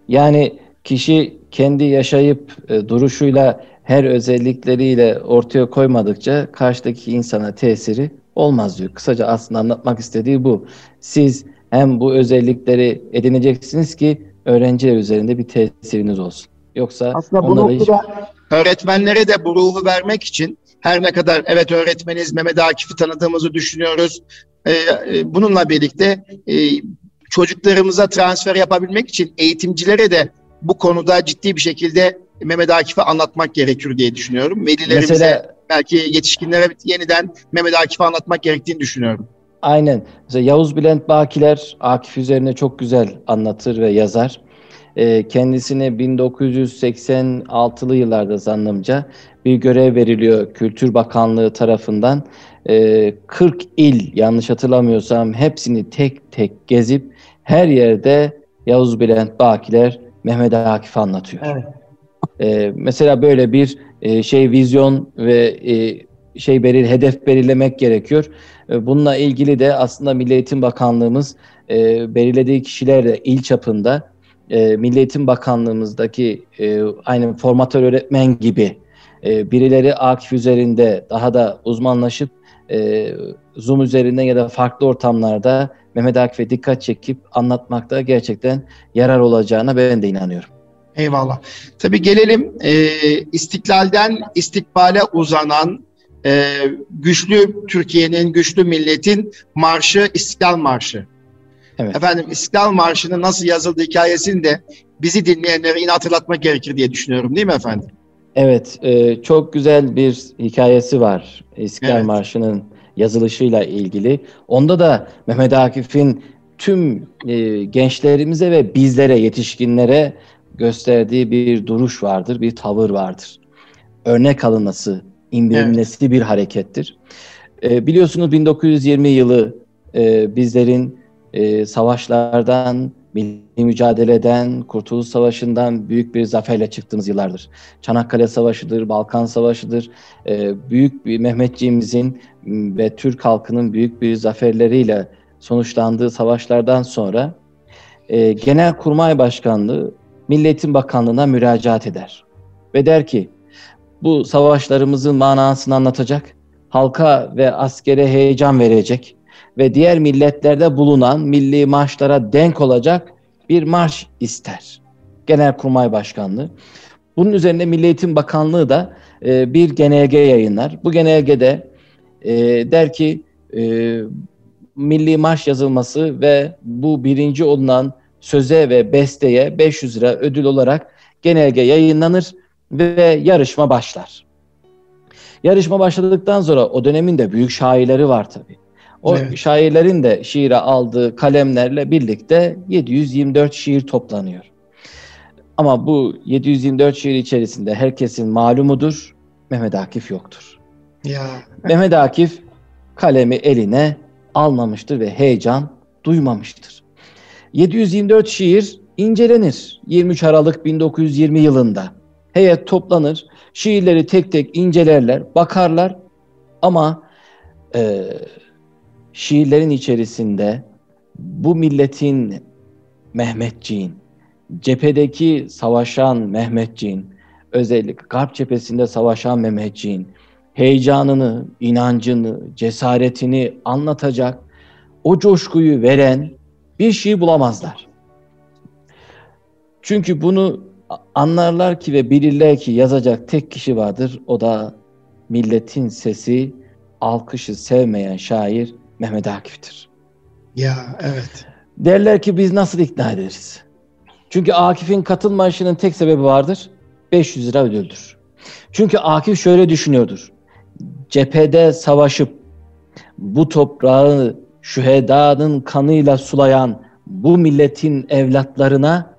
Yani kişi kendi yaşayıp e, duruşuyla her özellikleriyle ortaya koymadıkça karşıdaki insana tesiri olmaz diyor. Kısaca aslında anlatmak istediği bu. Siz hem bu özellikleri edineceksiniz ki öğrenciler üzerinde bir tesiriniz olsun. Yoksa aslında bu noktada hiç... öğretmenlere de bu ruhu vermek için her ne kadar evet öğretmeniz Mehmet Akif'i tanıdığımızı düşünüyoruz. Ee, bununla birlikte e, çocuklarımıza transfer yapabilmek için eğitimcilere de bu konuda ciddi bir şekilde Mehmet Akif'i anlatmak gerekiyor diye düşünüyorum. Velilerimize Mesela, belki yetişkinlere yeniden Mehmet Akif'i anlatmak gerektiğini düşünüyorum. Aynen. Mesela Yavuz Bülent Bakiler Akif üzerine çok güzel anlatır ve yazar. E, kendisine 1986'lı yıllarda zannımca bir görev veriliyor Kültür Bakanlığı tarafından. E, ee, 40 il yanlış hatırlamıyorsam hepsini tek tek gezip her yerde Yavuz Bülent Bakiler Mehmet Akif anlatıyor. Evet. E, mesela böyle bir e, şey vizyon ve e, şey belir hedef belirlemek gerekiyor. E, bununla ilgili de aslında Milli Eğitim Bakanlığımız e, belirlediği kişilerle il çapında e, Milli Eğitim Bakanlığımızdaki e, aynı formatör öğretmen gibi e, birileri Akif üzerinde daha da uzmanlaşıp e, Zoom üzerinden ya da farklı ortamlarda Mehmet Akif'e dikkat çekip anlatmakta gerçekten yarar olacağına ben de inanıyorum. Eyvallah. Tabii gelelim e, istiklalden istikbale uzanan e, güçlü Türkiye'nin, güçlü milletin marşı İstiklal Marşı. Evet. Efendim İstiklal Marşı'nın nasıl yazıldığı hikayesini de bizi dinleyenlere yine hatırlatmak gerekir diye düşünüyorum değil mi efendim? Evet, e, çok güzel bir hikayesi var İstiklal evet. Marşı'nın yazılışıyla ilgili. Onda da Mehmet Akif'in tüm e, gençlerimize ve bizlere, yetişkinlere gösterdiği bir duruş vardır, bir tavır vardır. Örnek alınması, indirilmesi evet. bir harekettir. E, biliyorsunuz 1920 yılı e, bizlerin e, savaşlardan, milli mücadeleden, Kurtuluş Savaşı'ndan büyük bir zaferle çıktığımız yıllardır. Çanakkale Savaşı'dır, Balkan Savaşı'dır. E, büyük bir Mehmetçiğimizin ve Türk halkının büyük bir zaferleriyle sonuçlandığı savaşlardan sonra e, Genelkurmay Başkanlığı Milli Eğitim Bakanlığı'na müracaat eder. Ve der ki bu savaşlarımızın manasını anlatacak, halka ve askere heyecan verecek ve diğer milletlerde bulunan milli marşlara denk olacak bir marş ister. Genelkurmay Başkanlığı. Bunun üzerine Milli Eğitim Bakanlığı da e, bir genelge yayınlar. Bu genelgede e, der ki e, milli marş yazılması ve bu birinci olunan söze ve besteye 500 lira ödül olarak genelge yayınlanır ve yarışma başlar. Yarışma başladıktan sonra o dönemin de büyük şairleri var tabii. O evet. şairlerin de şiire aldığı kalemlerle birlikte 724 şiir toplanıyor. Ama bu 724 şiir içerisinde herkesin malumudur. Mehmet Akif yoktur. Ya. Mehmet Akif kalemi eline almamıştır ve heyecan duymamıştır. 724 şiir incelenir 23 Aralık 1920 yılında. Heyet toplanır, şiirleri tek tek incelerler, bakarlar ama e, şiirlerin içerisinde bu milletin Mehmetçiğin, cephedeki savaşan Mehmetçiğin, özellikle Garp cephesinde savaşan Mehmetçiğin heyecanını, inancını, cesaretini anlatacak, o coşkuyu veren bir şey bulamazlar. Çünkü bunu anlarlar ki ve bilirler ki yazacak tek kişi vardır. O da milletin sesi, alkışı sevmeyen şair Mehmet Akif'tir. Ya evet. Derler ki biz nasıl ikna ederiz? Çünkü Akif'in katılmayışının tek sebebi vardır. 500 lira ödüldür. Çünkü Akif şöyle düşünüyordur. Cephede savaşıp bu toprağı şühedanın kanıyla sulayan bu milletin evlatlarına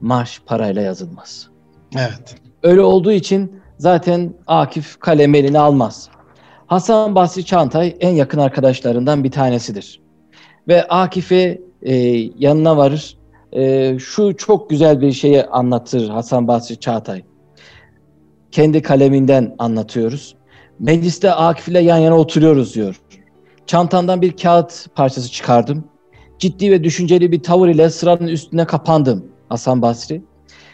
marş parayla yazılmaz. Evet. Öyle olduğu için zaten Akif kalem eline almaz. Hasan Basri Çantay en yakın arkadaşlarından bir tanesidir. Ve Akif'e e, yanına varır. E, şu çok güzel bir şeyi anlatır Hasan Basri Çağatay. Kendi kaleminden anlatıyoruz. Mecliste Akif ile yan yana oturuyoruz diyor. Çantamdan bir kağıt parçası çıkardım. Ciddi ve düşünceli bir tavır ile sıranın üstüne kapandım Hasan Basri.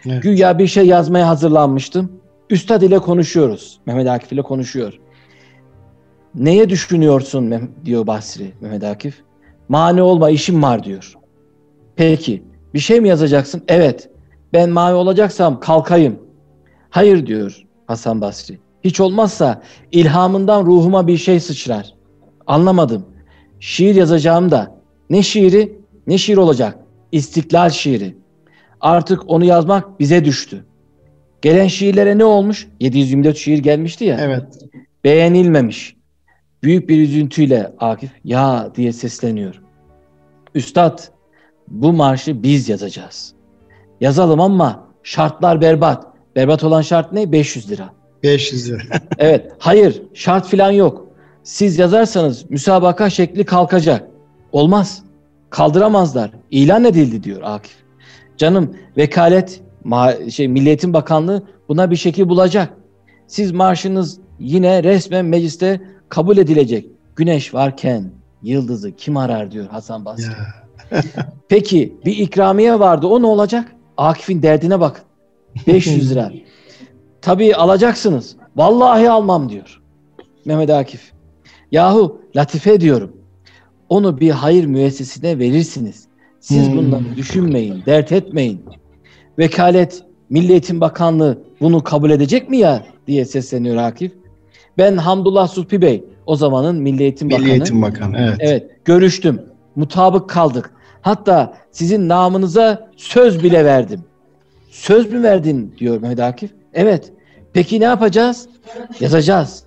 Evet. Güya bir şey yazmaya hazırlanmıştım. Üstad ile konuşuyoruz. Mehmet Akif ile konuşuyor. Neye düşünüyorsun diyor Basri Mehmet Akif. Mani olma işim var diyor. Peki bir şey mi yazacaksın? Evet. Ben mani olacaksam kalkayım. Hayır diyor Hasan Basri. Hiç olmazsa ilhamından ruhuma bir şey sıçrar. Anlamadım. Şiir yazacağım da ne şiiri ne şiir olacak. İstiklal şiiri. Artık onu yazmak bize düştü. Gelen şiirlere ne olmuş? 724 şiir gelmişti ya. Evet. Beğenilmemiş. Büyük bir üzüntüyle Akif ya diye sesleniyor. Üstad bu marşı biz yazacağız. Yazalım ama şartlar berbat. Berbat olan şart ne? 500 lira. 500 lira. [LAUGHS] evet. Hayır. Şart falan yok. Siz yazarsanız müsabaka şekli kalkacak. Olmaz. Kaldıramazlar. İlan edildi diyor Akif. Canım vekalet şey Milliyetin Bakanlığı buna bir şekil bulacak. Siz marşınız yine resmen mecliste kabul edilecek. Güneş varken yıldızı kim arar diyor Hasan Basri. [LAUGHS] Peki bir ikramiye vardı o ne olacak? Akif'in derdine bak. 500 lira. [LAUGHS] Tabii alacaksınız. Vallahi almam diyor. Mehmet Akif. Yahu latife diyorum. Onu bir hayır müessesine verirsiniz. Siz hmm. bunları düşünmeyin, dert etmeyin. Vekalet, Milli Eğitim Bakanlığı bunu kabul edecek mi ya diye sesleniyor Akif. Ben Hamdullah Sulpi Bey, o zamanın Milli Eğitim Bakanı. Milli Eğitim Bakanı, evet. Evet, görüştüm. Mutabık kaldık. Hatta sizin namınıza söz bile verdim. Söz mü verdin diyor Mehmet Akif. Evet. Peki ne yapacağız? Yazacağız.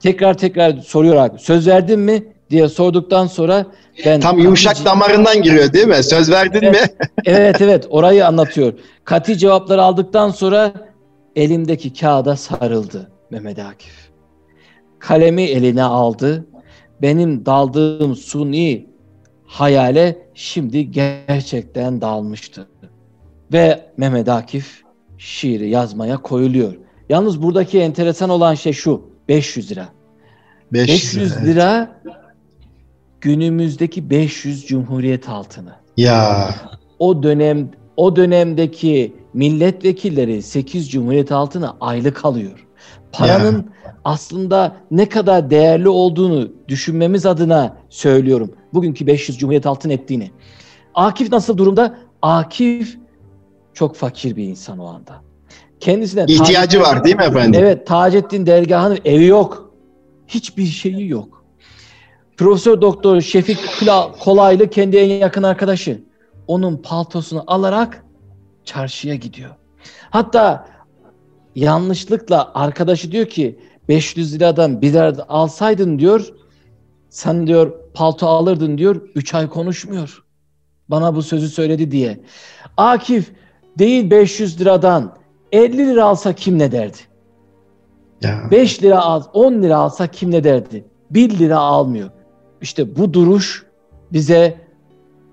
Tekrar tekrar soruyor abi. Söz verdin mi diye sorduktan sonra ben Tam yumuşak damarından giriyor değil mi? Söz verdin Evet. mi? evet evet orayı anlatıyor. Kati cevapları aldıktan sonra elimdeki kağıda sarıldı Mehmet Akif. Kalemi eline aldı. Benim daldığım suni hayale şimdi gerçekten dalmıştı. Ve Mehmet Akif şiiri yazmaya koyuluyor. Yalnız buradaki enteresan olan şey şu. 500 lira. 500 lira günümüzdeki 500 Cumhuriyet altını. Ya O dönem o dönemdeki milletvekilleri 8 Cumhuriyet altına aylık alıyor. Paranın aslında ne kadar değerli olduğunu düşünmemiz adına söylüyorum. Bugünkü 500 Cumhuriyet altın ettiğini. Akif nasıl durumda? Akif çok fakir bir insan o anda. Kendisine ihtiyacı Taceddin- var değil mi efendim? Evet, Taceddin dergahının evi yok. Hiçbir şeyi yok. Profesör Doktor Şefik Kolaylı kendi en yakın arkadaşı. Onun paltosunu alarak çarşıya gidiyor. Hatta yanlışlıkla arkadaşı diyor ki 500 liradan birer alsaydın diyor. Sen diyor palto alırdın diyor. 3 ay konuşmuyor. Bana bu sözü söyledi diye. Akif değil 500 liradan 50 lira alsa kim ne derdi? Ya. 5 lira az, 10 lira alsa kim ne derdi? 1 lira almıyor. İşte bu duruş bize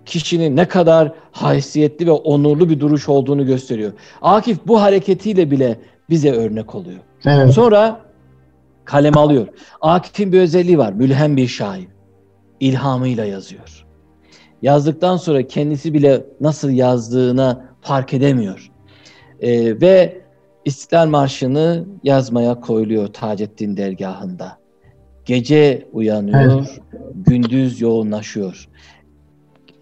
kişinin ne kadar haysiyetli ve onurlu bir duruş olduğunu gösteriyor. Akif bu hareketiyle bile bize örnek oluyor. Evet. Sonra kalem alıyor. Akif'in bir özelliği var. Mülhem bir şair. İlhamıyla yazıyor. Yazdıktan sonra kendisi bile nasıl yazdığına fark edemiyor. Ee, ve İstiklal Marşı'nı yazmaya koyuluyor Taceddin dergahında. Gece uyanıyor, gündüz yoğunlaşıyor.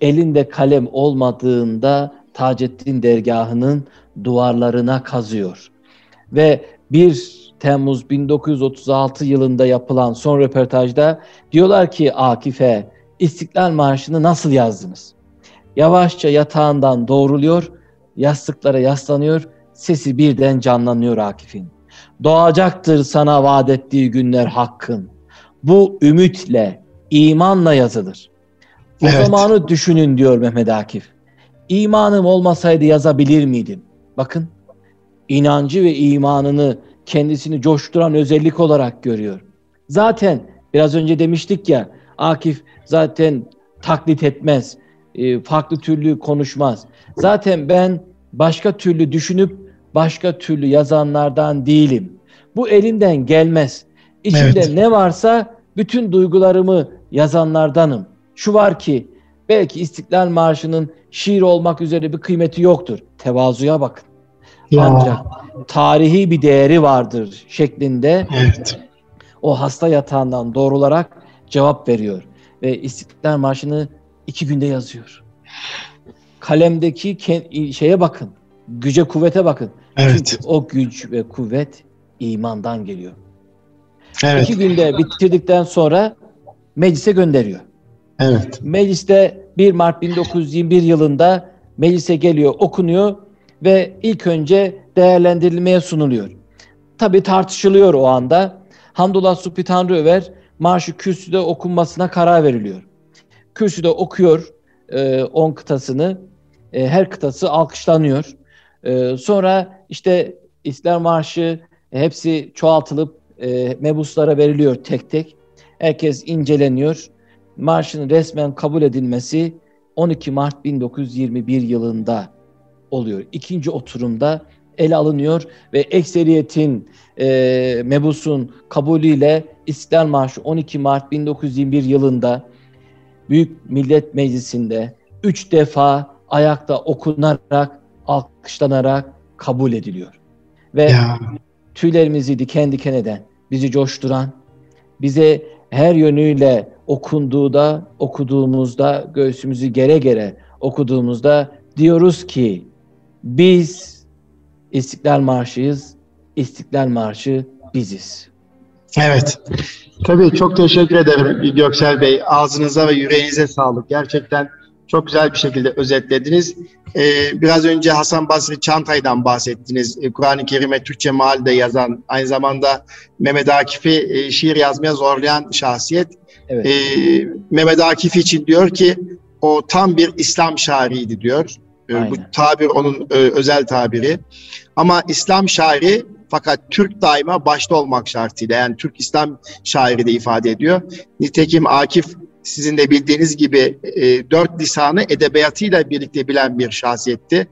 Elinde kalem olmadığında Taceddin dergahının duvarlarına kazıyor. Ve 1 Temmuz 1936 yılında yapılan son röportajda diyorlar ki Akif'e İstiklal Marşı'nı nasıl yazdınız? Yavaşça yatağından doğruluyor, yastıklara yaslanıyor, sesi birden canlanıyor Akif'in. Doğacaktır sana vaat ettiği günler hakkın. Bu ümitle, imanla yazılır. O Evet. zamanı düşünün diyor Mehmet Akif. İmanım olmasaydı yazabilir miydim? Bakın inancı ve imanını kendisini coşturan özellik olarak görüyor. Zaten biraz önce demiştik ya Akif zaten taklit etmez, e, farklı türlü konuşmaz. Zaten ben başka türlü düşünüp başka türlü yazanlardan değilim. Bu elimden gelmez. İçimde Evet. ne varsa bütün duygularımı yazanlardanım. Şu var ki belki İstiklal Marşı'nın şiir olmak üzere bir kıymeti yoktur. Tevazuya bakın. Ya. Ancak tarihi bir değeri vardır şeklinde Evet. o hasta yatağından doğrularak cevap veriyor. Ve İstiklal Marşı'nı iki günde yazıyor. Kalemdeki şeye bakın. Güce kuvvete bakın. Evet. Çünkü o güç ve kuvvet imandan geliyor. Evet. İki günde bitirdikten sonra meclise gönderiyor. Evet. Mecliste 1 Mart 1921 yılında meclise geliyor, okunuyor ve ilk önce değerlendirilmeye sunuluyor. Tabii tartışılıyor o anda. Hamdullah Subhi Tanrıöver marşı kürsüde okunmasına karar veriliyor. Kürsüde okuyor 10 kıtasını. E, her kıtası alkışlanıyor. E, sonra işte İstiklal Marşı e, hepsi çoğaltılıp e, mebuslara veriliyor tek tek. Herkes inceleniyor. Marşın resmen kabul edilmesi 12 Mart 1921 yılında oluyor. İkinci oturumda ele alınıyor ve ekseriyetin e, mebusun kabulüyle İstiklal Marşı 12 Mart 1921 yılında Büyük Millet Meclisi'nde üç defa ayakta okunarak, alkışlanarak kabul ediliyor. Ve Ya. tüylerimizi diken diken eden, bizi coşturan, bize her yönüyle okunduğunda, okuduğumuzda, göğsümüzü gere gere okuduğumuzda diyoruz ki biz İstiklal Marşı'yız, İstiklal Marşı biziz. Evet. Tabii çok teşekkür ederim Göksel Bey. Ağzınıza ve yüreğinize sağlık. Gerçekten Çok güzel bir şekilde özetlediniz. Ee, biraz önce Hasan Basri Çantay'dan bahsettiniz. Ee, Kur'an-ı Kerim'e Türkçe mealde yazan, aynı zamanda Mehmet Akif'i e, şiir yazmaya zorlayan şahsiyet. Evet. Ee, Mehmet Akif için diyor ki o tam bir İslam şairiydi diyor. Ee, bu tabir onun e, özel tabiri. Ama İslam şairi fakat Türk daima başta olmak şartıyla yani Türk İslam şairi de ifade ediyor. Nitekim Akif sizin de bildiğiniz gibi e, dört lisanı edebiyatıyla birlikte bilen bir şahsiyetti.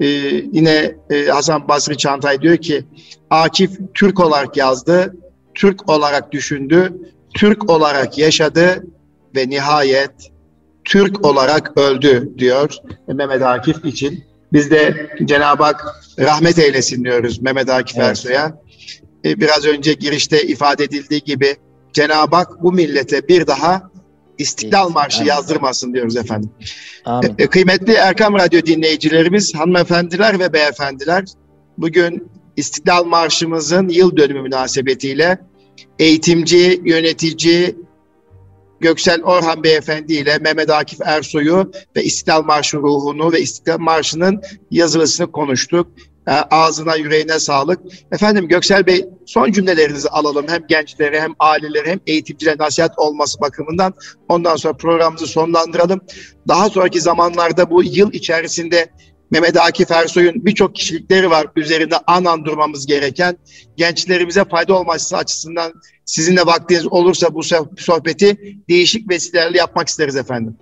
E, yine e, Hasan Basri Çantay diyor ki Akif Türk olarak yazdı, Türk olarak düşündü, Türk olarak yaşadı ve nihayet Türk olarak öldü diyor Mehmet Akif için. Biz de Cenab-ı Hak rahmet eylesin diyoruz Mehmet Akif evet. Ersoy'a. E, biraz önce girişte ifade edildiği gibi Cenab-ı Hak bu millete bir daha İstiklal Marşı Amin. yazdırmasın diyoruz efendim. Amin. E, kıymetli Erkam Radyo dinleyicilerimiz, hanımefendiler ve beyefendiler, bugün İstiklal Marşımızın yıl dönümü münasebetiyle eğitimci, yönetici, Göksel Orhan Beyefendi ile Mehmet Akif Ersoy'u ve İstiklal Marşı ruhunu ve İstiklal Marşı'nın yazılısını konuştuk. E, ağzına yüreğine sağlık. Efendim Göksel Bey son cümlelerinizi alalım. Hem gençlere hem ailelere hem eğitimcilere nasihat olması bakımından. Ondan sonra programımızı sonlandıralım. Daha sonraki zamanlarda bu yıl içerisinde Mehmet Akif Ersoy'un birçok kişilikleri var üzerinde anan durmamız gereken. Gençlerimize fayda olması açısından sizinle vaktiniz olursa bu sohbeti değişik vesilelerle yapmak isteriz efendim.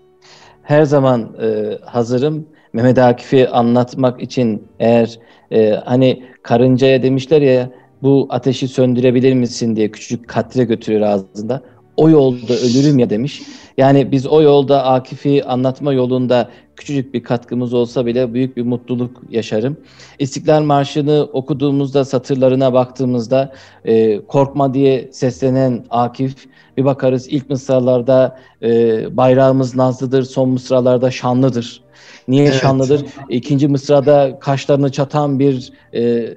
Her zaman e, hazırım. Mehmet Akif'i anlatmak için eğer e, hani karıncaya demişler ya bu ateşi söndürebilir misin diye küçücük katre götürüyor ağzında. O yolda ölürüm ya demiş. Yani biz o yolda Akif'i anlatma yolunda küçücük bir katkımız olsa bile büyük bir mutluluk yaşarım. İstiklal Marşı'nı okuduğumuzda, satırlarına baktığımızda e, korkma diye seslenen Akif, bir bakarız ilk mısralarda e, bayrağımız nazlıdır, son mısralarda şanlıdır. Niye evet. şanlıdır? İkinci mısrada kaşlarını çatan bir e,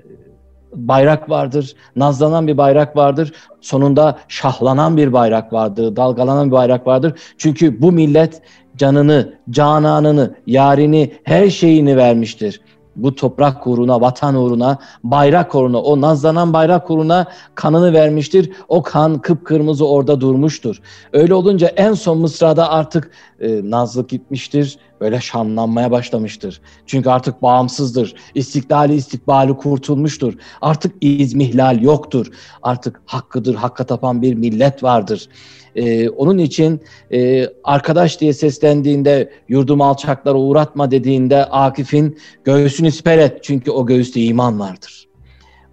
bayrak vardır, nazlanan bir bayrak vardır. Sonunda şahlanan bir bayrak vardır, dalgalanan bir bayrak vardır. Çünkü bu millet canını, cananını, yarini, her şeyini vermiştir. Bu toprak uğruna, vatan uğruna, bayrak uğruna, o nazlanan bayrak uğruna kanını vermiştir. O kan kıpkırmızı orada durmuştur. Öyle olunca en son mısrada artık e, nazlık gitmiştir, böyle şanlanmaya başlamıştır. Çünkü artık bağımsızdır. İstiklali istikbali kurtulmuştur. Artık izmihlal yoktur. Artık hakkıdır, hakka tapan bir millet vardır. Ee, onun için e, arkadaş diye seslendiğinde yurdum alçaklara uğratma dediğinde Akif'in göğsünü siper et. Çünkü o göğüste iman vardır.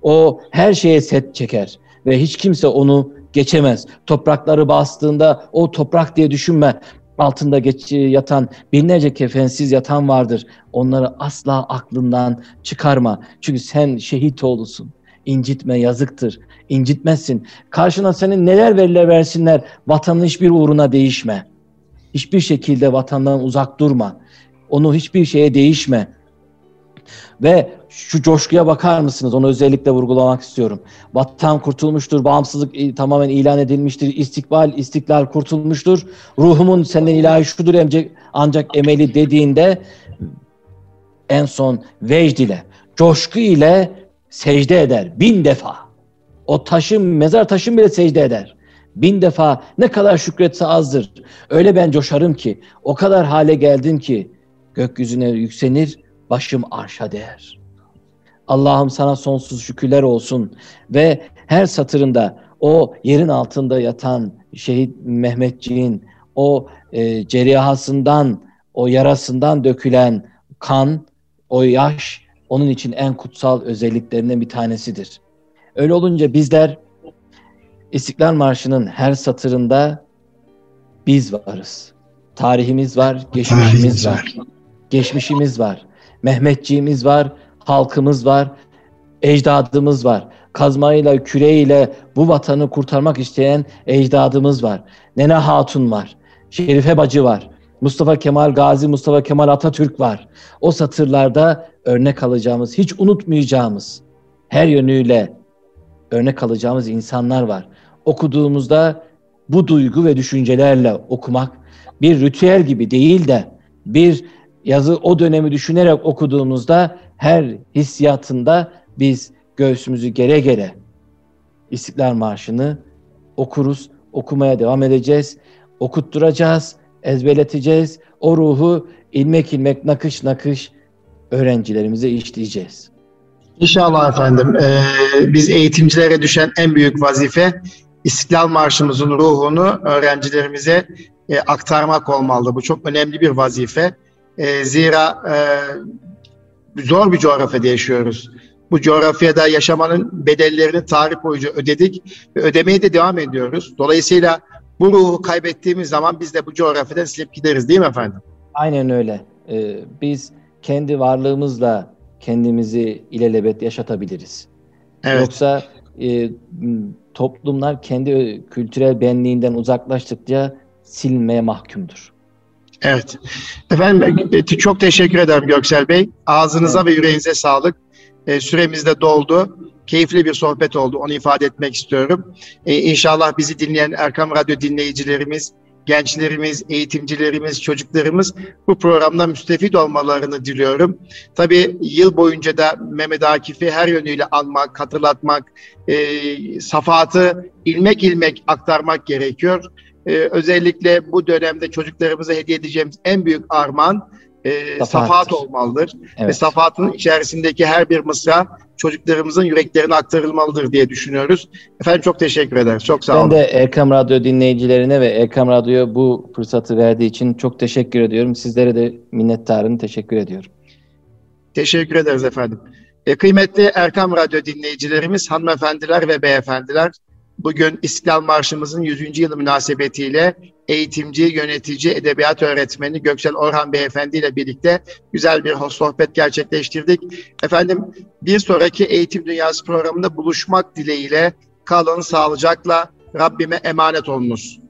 O her şeye set çeker ve hiç kimse onu geçemez. Toprakları bastığında o toprak diye düşünme altında geç, yatan binlerce kefensiz yatan vardır. Onları asla aklından çıkarma. Çünkü sen şehit oğlusun. İncitme yazıktır. İncitmezsin. Karşına senin neler verirler versinler. Vatanın hiçbir uğruna değişme. Hiçbir şekilde vatandan uzak durma. Onu hiçbir şeye değişme. Ve şu coşkuya bakar mısınız? Onu özellikle vurgulamak istiyorum. Vatan kurtulmuştur, bağımsızlık tamamen ilan edilmiştir, istikbal, istiklal kurtulmuştur. Ruhumun senden ilahi şudur ancak emeli dediğinde en son vecd ile, coşku ile secde eder bin defa. O taşın, mezar taşın bile secde eder. Bin defa ne kadar şükretse azdır. Öyle ben coşarım ki, o kadar hale geldim ki gökyüzüne yükselir, başım arşa değer. Allah'ım sana sonsuz şükürler olsun ve her satırında o yerin altında yatan şehit Mehmetçiğin o e, ceriyahasından, o yarasından dökülen kan, o yaş onun için en kutsal özelliklerinden bir tanesidir. Öyle olunca bizler İstiklal Marşı'nın her satırında biz varız. Tarihimiz var, geçmişimiz var. Geçmişimiz var. Mehmetçiğimiz var, halkımız var, ecdadımız var. Kazmayla, küreğiyle bu vatanı kurtarmak isteyen ecdadımız var. Nene Hatun var. Şerife Bacı var. Mustafa Kemal Gazi, Mustafa Kemal Atatürk var. O satırlarda örnek alacağımız, hiç unutmayacağımız, her yönüyle örnek alacağımız insanlar var. Okuduğumuzda bu duygu ve düşüncelerle okumak bir ritüel gibi değil de bir yazı o dönemi düşünerek okuduğumuzda her hissiyatında biz göğsümüzü gere gere İstiklal Marşı'nı okuruz, okumaya devam edeceğiz, okutturacağız, ezberleteceğiz. O ruhu ilmek ilmek, nakış nakış öğrencilerimize işleyeceğiz. İnşallah efendim. Ee, biz eğitimcilere düşen en büyük vazife İstiklal Marşımızın ruhunu öğrencilerimize e, aktarmak olmalı. Bu çok önemli bir vazife. E, zira e, zor bir coğrafyada yaşıyoruz. Bu coğrafyada yaşamanın bedellerini tarih boyunca ödedik ve ödemeye de devam ediyoruz. Dolayısıyla bu ruhu kaybettiğimiz zaman biz de bu coğrafyadan silip gideriz değil mi efendim? Aynen öyle. Ee, biz kendi varlığımızla kendimizi ilelebet yaşatabiliriz. Evet. Yoksa e, toplumlar kendi kültürel benliğinden uzaklaştıkça silmeye mahkumdur. Evet. Efendim e, çok teşekkür ederim Göksel Bey. Ağzınıza evet. ve yüreğinize sağlık. E, süremiz de doldu. Keyifli bir sohbet oldu. Onu ifade etmek istiyorum. E, inşallah bizi dinleyen Erkam Radyo dinleyicilerimiz, gençlerimiz, eğitimcilerimiz, çocuklarımız bu programda müstefit olmalarını diliyorum. Tabii yıl boyunca da Mehmet Akif'i her yönüyle anmak, hatırlatmak, e, safatı ilmek ilmek aktarmak gerekiyor. E, özellikle bu dönemde çocuklarımıza hediye edeceğimiz en büyük armağan e, safat olmalıdır. Evet. Ve safatın içerisindeki her bir mısra çocuklarımızın yüreklerine aktarılmalıdır diye düşünüyoruz. Efendim çok teşekkür ederiz. Çok sağ olun. Ben de Erkam Radyo dinleyicilerine ve Erkam Radyo'ya bu fırsatı verdiği için çok teşekkür ediyorum. Sizlere de minnettarım. Teşekkür ediyorum. Teşekkür ederiz efendim. E, kıymetli Erkam Radyo dinleyicilerimiz, hanımefendiler ve beyefendiler, Bugün İstiklal Marşımızın 100. yılı münasebetiyle eğitimci, yönetici, edebiyat öğretmeni Göksel Orhan Beyefendi ile birlikte güzel bir sohbet gerçekleştirdik. Efendim bir sonraki Eğitim Dünyası programında buluşmak dileğiyle kalın sağlıcakla Rabbime emanet olunuz.